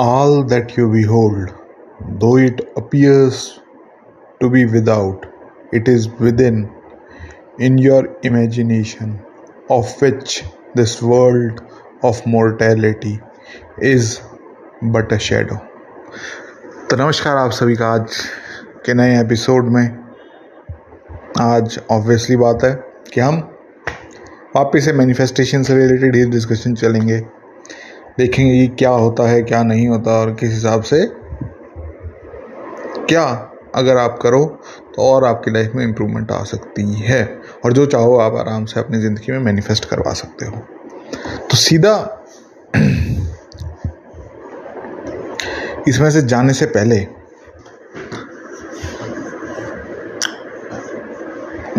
all that you behold, though it appears to be without, it is within, in your imagination, of which this world of mortality is but a shadow. तो नमस्कार आप सभी का आज के नए episode में आज ऑब्वियसली बात है कि हम वापस से मैनिफेस्टेशन से रिलेटेड ही डिस्कशन चलेंगे देखेंगे कि क्या होता है, क्या नहीं होता और किस हिसाब से। क्या अगर आप करो तो और आपकी लाइफ में इम्प्रूवमेंट आ सकती है और जो चाहो आप आराम से अपनी ज़िंदगी में मैनिफेस्ट करवा सकते हो। तो सीधा इसमें से जाने से पहले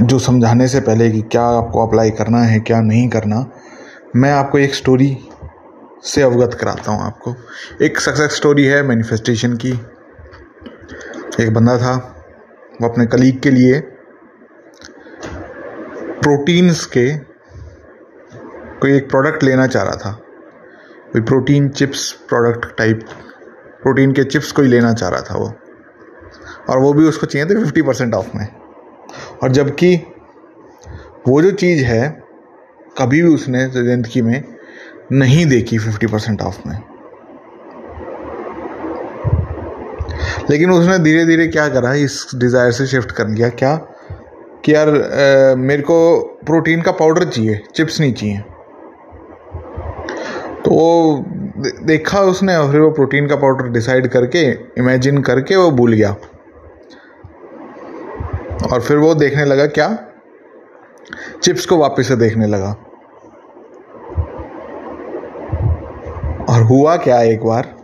जो समझाने से पहले कि क्या आपको अप्लाई करना है, क्या नहीं करना, मैं आपको एक स्टोरी से अवगत कराता हूँ आपको। एक सक्सेस स्टोरी है मैनिफेस्टेशन की। एक बंदा था, वो अपने कलीग के लिए प्रोटीन्स के कोई एक प्रोडक्ट लेना चाह रहा था। कोई protein chips product type protein के चिप्स कोई लेना चाह रहा था वो। और वो भी उसको चाहिए थे फिफ्टी परसेंट ऑफ़ में। और जबकि वो जो चीज़ है, कभी भी उसने ज़िंदगी में नहीं देखी फिफ्टी परसेंट ऑफ़ में। लेकिन उसने धीरे धीरे क्या करा इस डिज़ायर से शिफ्ट कर लिया। क्या? कि यार आ, मेरे को प्रोटीन का पाउडर चाहिए चिप्स नहीं चाहिए। तो वो देखा उसने और फिर वो प्रोटीन का पाउडर डिसाइड करके इमेजिन करके वो भूल गया। और फिर वो देखने लगा क्या? चिप्स को वापस से देखने लगा। हुआ क्या एक बार?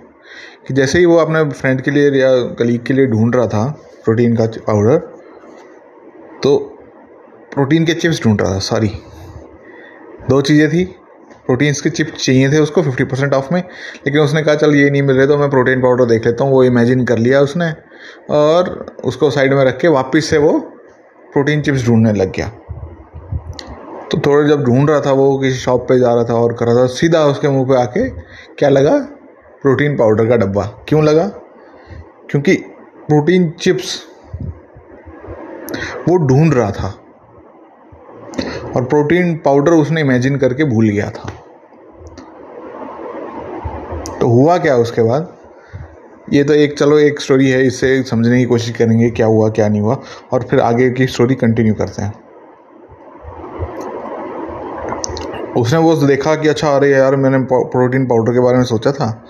कि जैसे ही वो अपने फ्रेंड के लिए या कलीग के लिए ढूंढ रहा था प्रोटीन का पाउडर तो प्रोटीन के चिप्स ढूंढ रहा था सॉरी दो चीज़ें थी प्रोटीन्स के चिप्स चाहिए थे उसको फिफ्टी परसेंट ऑफ़ में, लेकिन उसने कहा, चल, ये नहीं मिल रहे तो मैं प्रोटीन पाउडर देख लेता हूँ, वो इमेजिन कर लिया उसने और उसको साइड में रख के वापस से वो प्रोटीन चिप्स ढूँढने लग गया। तो थोड़ा जब ढूंढ रहा था वो किसी शॉप पे जा रहा था और कर रहा था, सीधा उसके मुँह पे आके क्या लगा? प्रोटीन पाउडर का डब्बा। क्यों लगा? क्योंकि प्रोटीन चिप्स वो ढूंढ रहा था और प्रोटीन पाउडर उसने इमेजिन करके भूल गया था। तो हुआ क्या उसके बाद? ये तो एक, चलो एक स्टोरी है, इससे समझने की कोशिश करेंगे क्या हुआ, क्या नहीं हुआ, और फिर आगे की स्टोरी कंटिन्यू करते हैं। उसने वो देखा कि अच्छा अरे यार, मैंने प्रोटीन पाउडर के बारे में सोचा था।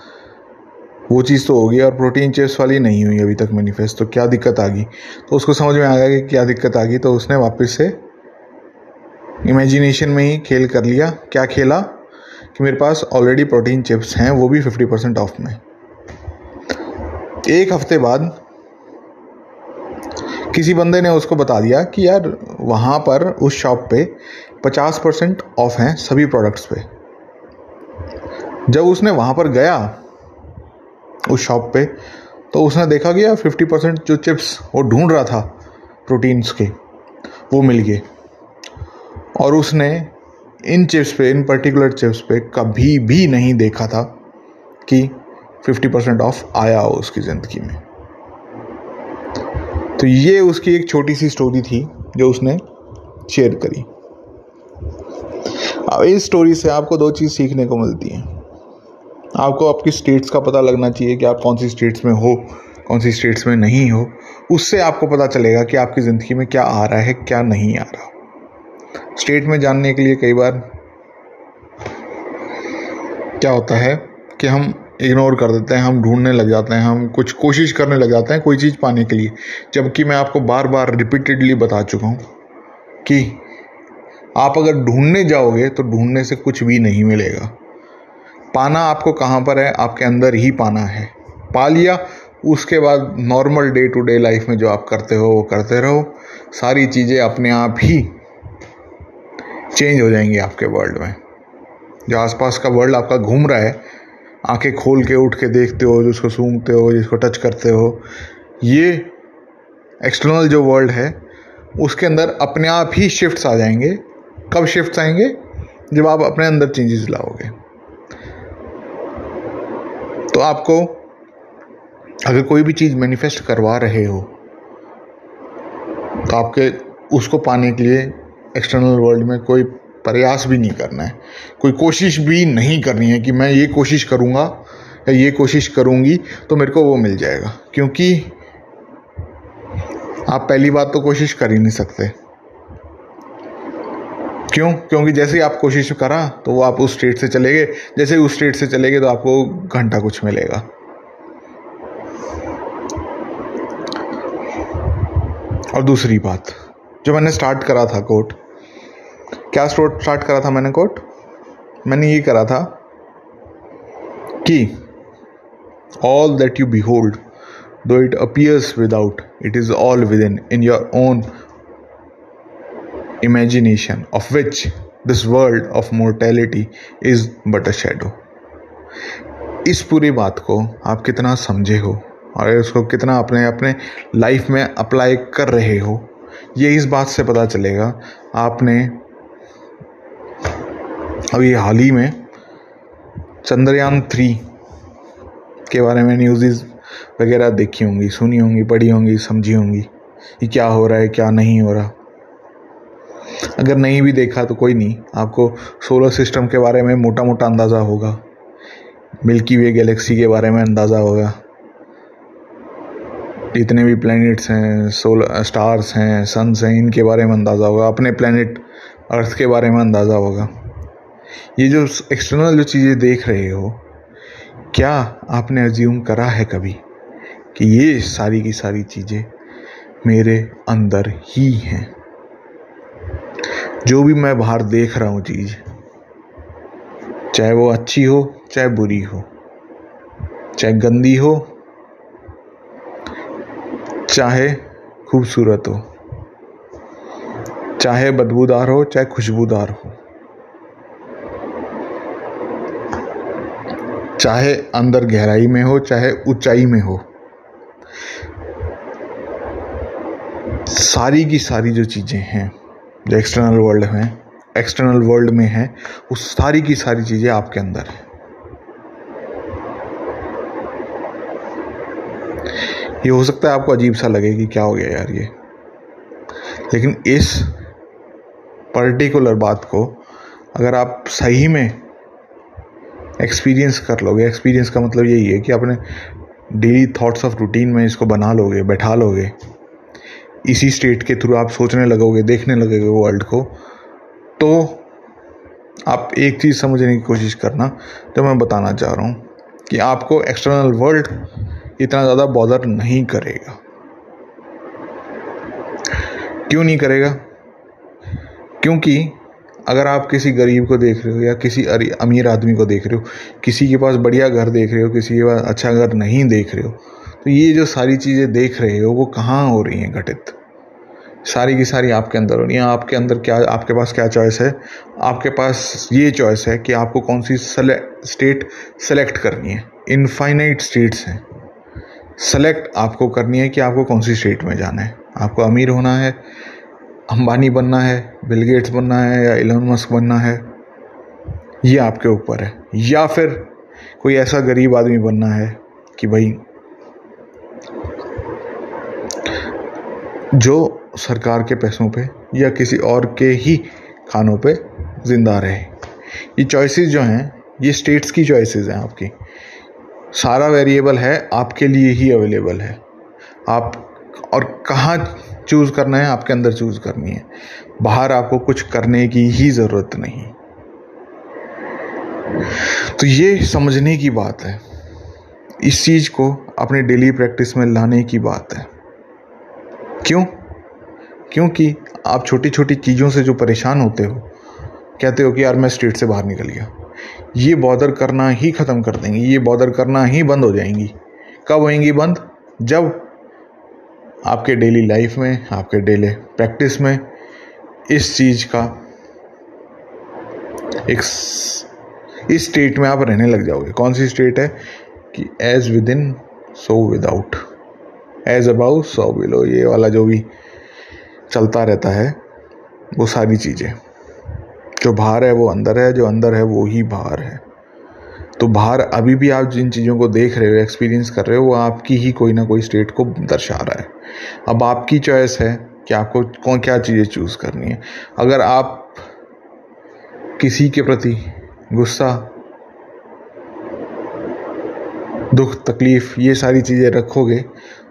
वो चीज़ तो हो गई और प्रोटीन चिप्स वाली नहीं हुई अभी तक मैनिफेस्ट तो क्या दिक्कत आ गई तो उसको समझ में आ गया कि क्या दिक्कत आ गई तो उसने वापस से इमेजिनेशन में ही खेल कर लिया। क्या खेला? कि मेरे पास ऑलरेडी प्रोटीन चिप्स हैं, वो भी फिफ्टी परसेंट ऑफ़ में। एक हफ़्ते बाद किसी बंदे ने उसको बता दिया कि यार, वहाँ पर उस शॉप पे पचास परसेंट ऑफ़ हैं सभी प्रोडक्ट्स पे। जब उसने वहाँ पर गया, उस शॉप पे तो उसने देखा कि यार फिफ्टी परसेंट जो चिप्स वो ढूंढ रहा था प्रोटीन्स के, वो मिल गए। और उसने इन चिप्स पे, इन पर्टिकुलर चिप्स पे कभी भी नहीं देखा था कि फिफ्टी परसेंट ऑफ़ आया हो उसकी ज़िंदगी में। तो ये उसकी एक छोटी सी स्टोरी थी जो उसने शेयर करी। अब इस स्टोरी से आपको दो चीज़ सीखने को मिलती हैं। आपको आपकी स्टेट्स का पता लगना चाहिए कि आप कौन सी स्टेट्स में हो, कौन सी स्टेट्स में नहीं हो। उससे आपको पता चलेगा कि आपकी ज़िंदगी में क्या आ रहा है, क्या नहीं आ रहा। स्टेट में जानने के लिए कई बार क्या होता है कि हम इग्नोर कर देते हैं, हम ढूँढने लग जाते हैं, हम कुछ कोशिश करने लग जाते हैं कोई चीज़ पाने के लिए। जबकि मैं आपको बार बार रिपीटेडली बता चुका हूँ कि आप अगर ढूँढने जाओगे तो ढूँढने से कुछ भी नहीं मिलेगा। पाना आपको कहाँ पर है? आपके अंदर ही पाना है। पा लिया, उसके बाद normal day to day life में जो आप करते हो, वो करते रहो। सारी चीज़ें अपने आप ही चेंज हो जाएँगी आपके वर्ल्ड में। जो आसपास का वर्ल्ड आपका घूम रहा है आँखें खोल के उठ के देखते हो जिसको सूंघते हो जिसको टच करते हो। ये एक्सटर्नल जो वर्ल्ड है, उसके अंदर अपने आप ही शिफ्ट्स आ जाएँगे। कब शिफ्ट्स आएँगे? जब आप अपने अंदर चेंजेस लाओगे। तो आपको अगर कोई भी चीज़ मैनिफेस्ट करवा रहे हो तो आपके, उसको पाने के लिए एक्सटर्नल वर्ल्ड में कोई प्रयास भी नहीं करना है। कोई कोशिश भी नहीं करनी है कि मैं ये कोशिश करूँगा या ये कोशिश करूँगी तो मेरे को वो मिल जाएगा। क्योंकि आप पहली बात तो कोशिश कर ही नहीं सकते। क्यों? क्योंकि जैसे ही आप कोशिश करा तो वो आप उस स्टेट से चले गए। जैसे ही उस स्टेट से चले गए तो आपको घंटा कुछ मिलेगा। और दूसरी बात, जो मैंने स्टार्ट करा था कोट क्या स्टार्ट करा था मैंने कोट मैंने ये करा था कि all that you behold though it appears without it is all within in your own imagination of which this world of mortality is but a shadow इस पूरी बात को आप कितना समझे हो? और उसको कितना अपने अपने लाइफ में अप्लाई कर रहे हो? ये इस बात से पता चलेगा, आपने अभी हाल ही में चंद्रयान थ्री के बारे में न्यूज़ वगैरह देखी होंगी, सुनी होंगी, पढ़ी होंगी, समझी होंगी कि क्या हो रहा है, क्या नहीं हो रहा। अगर नहीं भी देखा तो कोई नहीं, आपको सोलर सिस्टम के बारे में मोटा मोटा अंदाज़ा होगा मिल्की वे गैलेक्सी के बारे में अंदाज़ा होगा। जितने भी प्लैनेट्स हैं सोलर स्टार्स हैं सन्स हैं, इनके बारे में अंदाज़ा होगा, अपने प्लैनेट अर्थ के बारे में अंदाज़ा होगा। ये जो एक्सटर्नल जो चीज़ें देख रहे हो, क्या आपने अज्यूम करा है कभी कि ये सारी की सारी चीज़ें मेरे अंदर ही हैं? जो भी मैं बाहर देख रहा हूँ चीज़, चाहे वो अच्छी हो, चाहे बुरी हो, चाहे गंदी हो, चाहे खूबसूरत हो, चाहे बदबूदार हो, चाहे खुशबूदार हो चाहे अंदर गहराई में हो, चाहे ऊंचाई में हो। सारी की सारी जो चीज़ें हैं, जो एक्सटर्नल वर्ल्ड में एक्सटर्नल वर्ल्ड में है वो सारी की सारी चीज़ें आपके अंदर है। ये हो सकता है आपको अजीब सा लगे कि क्या हो गया यार ये। लेकिन इस पर्टिकुलर बात को अगर आप सही में एक्सपीरियंस कर लोगे। एक्सपीरियंस का मतलब यही है कि अपने डेली थॉट्स ऑफ़ रूटीन में इसको बना लोगे, बैठा लोगे। इसी स्टेट के थ्रू आप सोचने लगोगे, देखने लगोगे वर्ल्ड को। तो आप एक चीज़ समझने की कोशिश करना जो मैं बताना चाह रहा हूँ कि आपको एक्सटर्नल वर्ल्ड इतना ज़्यादा बॉदर नहीं करेगा। क्यों नहीं करेगा? क्योंकि अगर आप किसी गरीब को देख रहे हो या किसी अमीर आदमी को देख रहे हो किसी के पास बढ़िया घर देख रहे हो किसी के पास अच्छा घर नहीं देख रहे हो तो ये जो सारी चीज़ें देख रहे हो वो कहाँ हो रही हैं घटित? सारी की सारी आपके अंदर हो रही है। आपके अंदर क्या आपके पास क्या चॉइस है? आपके पास ये चॉइस है कि आपको कौन सी सले, स्टेट सेलेक्ट करनी है। इनफाइनाइट स्टेट्स हैं। सेलेक्ट आपको करनी है कि आपको कौन सी स्टेट में जाना है। आपको अमीर होना है अंबानी बनना है, बिल गेट्स बनना है या इलन मस्क बनना है, ये आपके ऊपर है। या फिर कोई ऐसा गरीब आदमी बनना है कि भाई, जो सरकार के पैसों पे या किसी और के ही खानों पे ज़िंदा रहे। ये चॉइसेस जो हैं, ये स्टेट्स की चॉइसेस हैं आपकी। सारा वेरिएबल है, आपके लिए ही अवेलेबल है। आप, और कहाँ चूज़ करना है, आपके अंदर चूज़ करनी है। बाहर आपको कुछ करने की ही ज़रूरत नहीं। तो ये समझने की बात है। इस चीज़ को अपने डेली प्रैक्टिस में लाने की बात है। क्यों? क्योंकि आप छोटी छोटी चीज़ों से जो परेशान होते हो, कहते हो कि यार मैं स्टेट से बाहर निकल गया। ये बॉदर करना ही ख़त्म कर देंगे, ये बॉदर करना ही बंद हो जाएँगी। कब होएँगी बंद? जब आपके डेली लाइफ में, आपके डेली प्रैक्टिस में, इस चीज़ का एक इस स्टेट में आप रहने लग जाओगे। कौन सी स्टेट है? कि as within so without as above so below ये वाला जो भी चलता रहता है, वो सारी चीज़ें। जो बाहर है, वो अंदर है, जो अंदर है, वो ही बाहर है। तो बाहर अभी भी आप जिन चीज़ों को देख रहे हो एक्सपीरियंस कर रहे हो, वो आपकी ही कोई ना कोई स्टेट को दर्शा रहा है। अब आपकी चॉइस है कि आपको कौन, क्या चीज़ें चूज़ करनी है। अगर आप किसी के प्रति गुस्सा, दुख, तकलीफ़, ये सारी चीज़ें रखोगे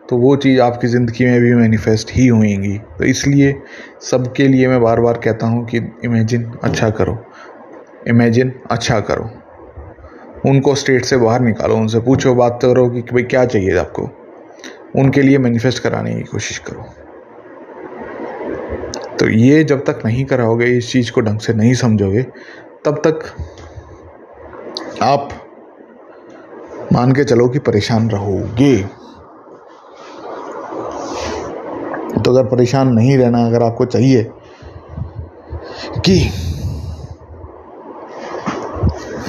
तो वो चीज़ आपकी ज़िंदगी में भी मैनिफेस्ट ही होएँगी। तो इसलिए सबके लिए मैं बार बार कहता हूँ कि इमेजिन अच्छा करो। इमेजिन अच्छा करो। उनको स्टेट से बाहर निकालो, उनसे पूछो, बात करो कि भाई क्या चाहिए आपको। उनके लिए मैनिफेस्ट कराने की कोशिश करो। तो ये जब तक नहीं कराओगे, इस चीज़ को ढंग से नहीं समझोगे, तब तक आप मान के चलो कि परेशान रहोगे। तो अगर परेशान नहीं रहना अगर आपको चाहिए कि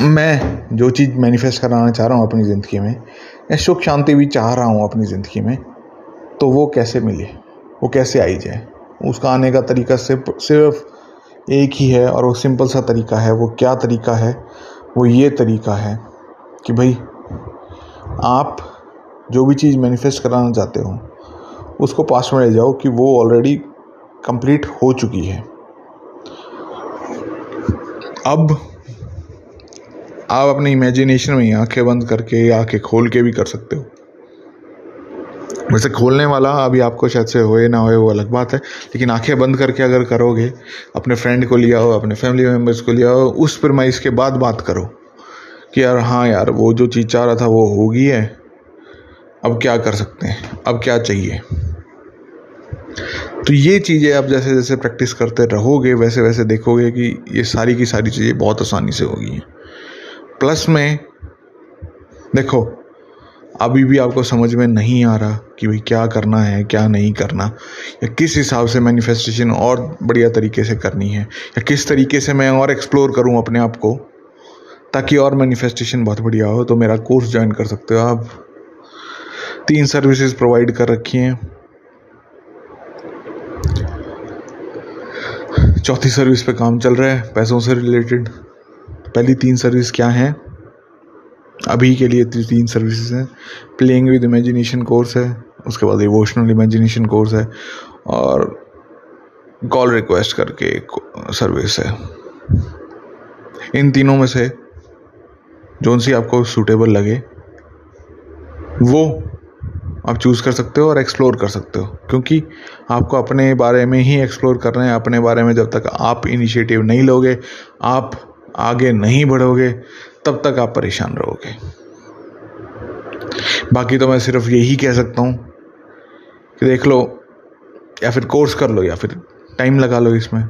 मैं जो चीज़ मैनिफेस्ट कराना चाह रहा हूँ अपनी ज़िंदगी में या सुख शांति भी चाह रहा हूँ अपनी ज़िंदगी में तो वो कैसे मिले? वो कैसे आई जाए? उसका आने का तरीका सिर्फ़ सिर्फ़ एक ही है और वो सिंपल सा तरीका है, वो क्या तरीका है? वो ये तरीका है कि भाई, आप जो भी चीज़ मैनिफेस्ट कराना चाहते हो, उसको पास में ले जाओ कि वो ऑलरेडी कंप्लीट हो चुकी है। अब आप अपने इमेजिनेशन में आँखें बंद करके या आँखें खोल के भी कर सकते हो। वैसे खोलने वाला अभी आपको शायद से होए ना होए वो अलग बात है, लेकिन आँखें बंद करके अगर करोगे, अपने फ्रेंड को लिया हो, अपने फैमिली मेंबर्स को लिया हो, उस परमाइश के बाद बात करो कि यार हाँ यार, वो जो चीज़ चाह रहा था वो होगी है, अब क्या कर सकते हैं, अब क्या चाहिए? तो ये चीज़ें आप जैसे जैसे प्रैक्टिस करते रहोगे वैसे वैसे देखोगे कि ये सारी की सारी चीज़ें बहुत आसानी से होगी हैं। प्लस में, देखो, अभी भी आपको समझ में नहीं आ रहा कि भाई क्या करना है, क्या नहीं करना, या किस हिसाब से मैनिफेस्टेशन और बढ़िया तरीके से करनी है, या किस तरीके से मैं और एक्सप्लोर करूँ अपने आप को, ताकि और मैनिफेस्टेशन बहुत बढ़िया हो तो मेरा कोर्स ज्वाइन कर सकते हो आप। तीन सर्विसेज़ प्रोवाइड कर रखी हैं। चौथी सर्विस पे काम चल रहा है, पैसों से रिलेटेड पहली तीन सर्विस क्या हैं? अभी के लिए तीन सर्विसेज़ हैं। प्लेइंग विद इमेजिनेशन कोर्स है, उसके बाद इमोशनल इमेजिनेशन कोर्स है, और कॉल रिक्वेस्ट करके एक सर्विस है। इन तीनों में से जोन सी आपको सूटेबल लगे, वो आप चूज़ कर सकते हो और एक्सप्लोर कर सकते हो, क्योंकि आपको अपने बारे में ही एक्सप्लोर करना है। अपने बारे में जब तक आप इनिशिएटिव नहीं लोगे, आप आगे नहीं बढ़ोगे, तब तक आप परेशान रहोगे। बाकी तो मैं सिर्फ़ यही कह सकता हूँ कि देख लो, या फिर कोर्स कर लो, या फिर टाइम लगा लो इसमें।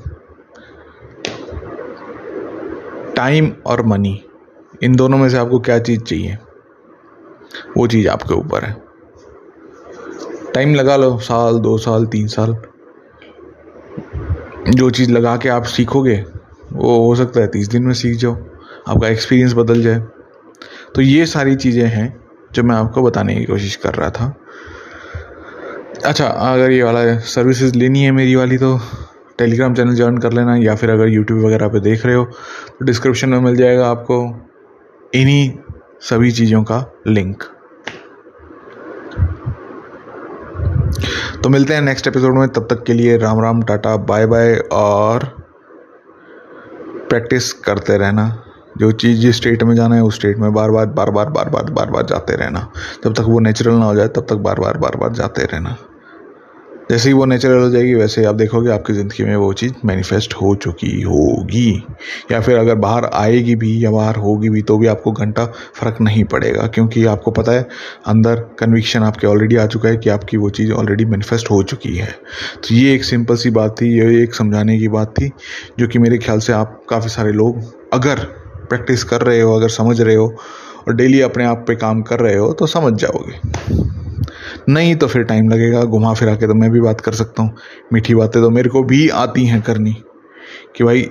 टाइम और मनी, इन दोनों में से आपको क्या चीज़ चाहिए? वो चीज़ आपके ऊपर है। टाइम लगा लो, साल, दो साल, तीन साल। जो चीज़ लगा के आप सीखोगे वो हो सकता है, तीस दिन में सीख जाओ, आपका एक्सपीरियंस बदल जाए। तो ये सारी चीज़ें हैं जो मैं आपको बताने की कोशिश कर रहा था। अच्छा अगर ये वाला सर्विसेज़ लेनी है मेरी वाली तो टेलीग्राम चैनल ज्वाइन कर लेना या फिर अगर यूट्यूब वगैरह पे देख रहे हो तो डिस्क्रिप्शन में मिल जाएगा आपको इन्हीं सभी चीज़ों का लिंक तो मिलते हैं नेक्स्ट एपिसोड में, तब तक के लिए Ram Ram, tata bye bye और प्रैक्टिस करते रहना। जो चीज़ जिस स्टेट में जाना है, उस स्टेट में बार बार बार बार बार बार बार बार जाते रहना। जब तक वो नेचुरल ना हो जाए, तब तक बार बार बार बार जाते रहना। जैसे ही वो नेचुरल हो जाएगी, वैसे आप देखोगे आपकी ज़िंदगी में वो चीज़ मैनिफेस्ट हो चुकी होगी। या फिर अगर बाहर आएगी भी या बाहर होगी भी तो भी आपको घंटा फ़र्क नहीं पड़ेगा, क्योंकि आपको पता है, अंदर कन्विक्शन आपके ऑलरेडी आ चुका है कि आपकी वो चीज़ ऑलरेडी मैनिफेस्ट हो चुकी है। तो ये एक सिंपल सी बात थी, ये एक समझाने की बात थी, जो कि मेरे ख्याल से आप काफ़ी सारे लोग अगर प्रैक्टिस कर रहे हो, अगर समझ रहे हो और डेली अपने आप पे काम कर रहे हो तो समझ जाओगे। नहीं तो फिर टाइम लगेगा, घुमा फिरा के तो मैं भी बात कर सकता हूँ। मीठी बातें तो मेरे को भी आती हैं करनी। कि भाई,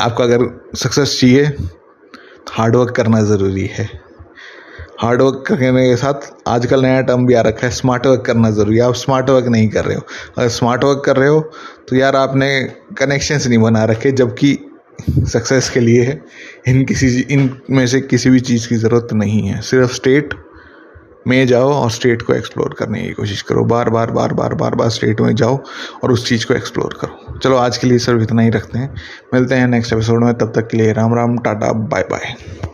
आपका अगर सक्सेस चाहिए तो हार्डवर्क करना ज़रूरी है। हार्ड वर्क करने के साथ आजकल नया टर्म भी आ रखा है स्मार्ट वर्क करना ज़रूरी है। आप स्मार्ट वर्क नहीं कर रहे हो। अगर स्मार्ट वर्क कर रहे हो तो यार आपने कनेक्शंस नहीं बना रखे, जबकि सक्सेस के लिए है। इन किसी इन में से किसी भी चीज़ की ज़रूरत नहीं है। सिर्फ़ स्टेट में जाओ और स्टेट को एक्सप्लोर करने की कोशिश करो। बार बार बार बार बार बार स्टेट में जाओ और उस चीज़ को एक्सप्लोर करो। चलो, आज के लिए सिर्फ़ इतना ही रखते हैं। मिलते हैं नेक्स्ट एपिसोड में। तब तक के लिए Ram Ram, tata bye bye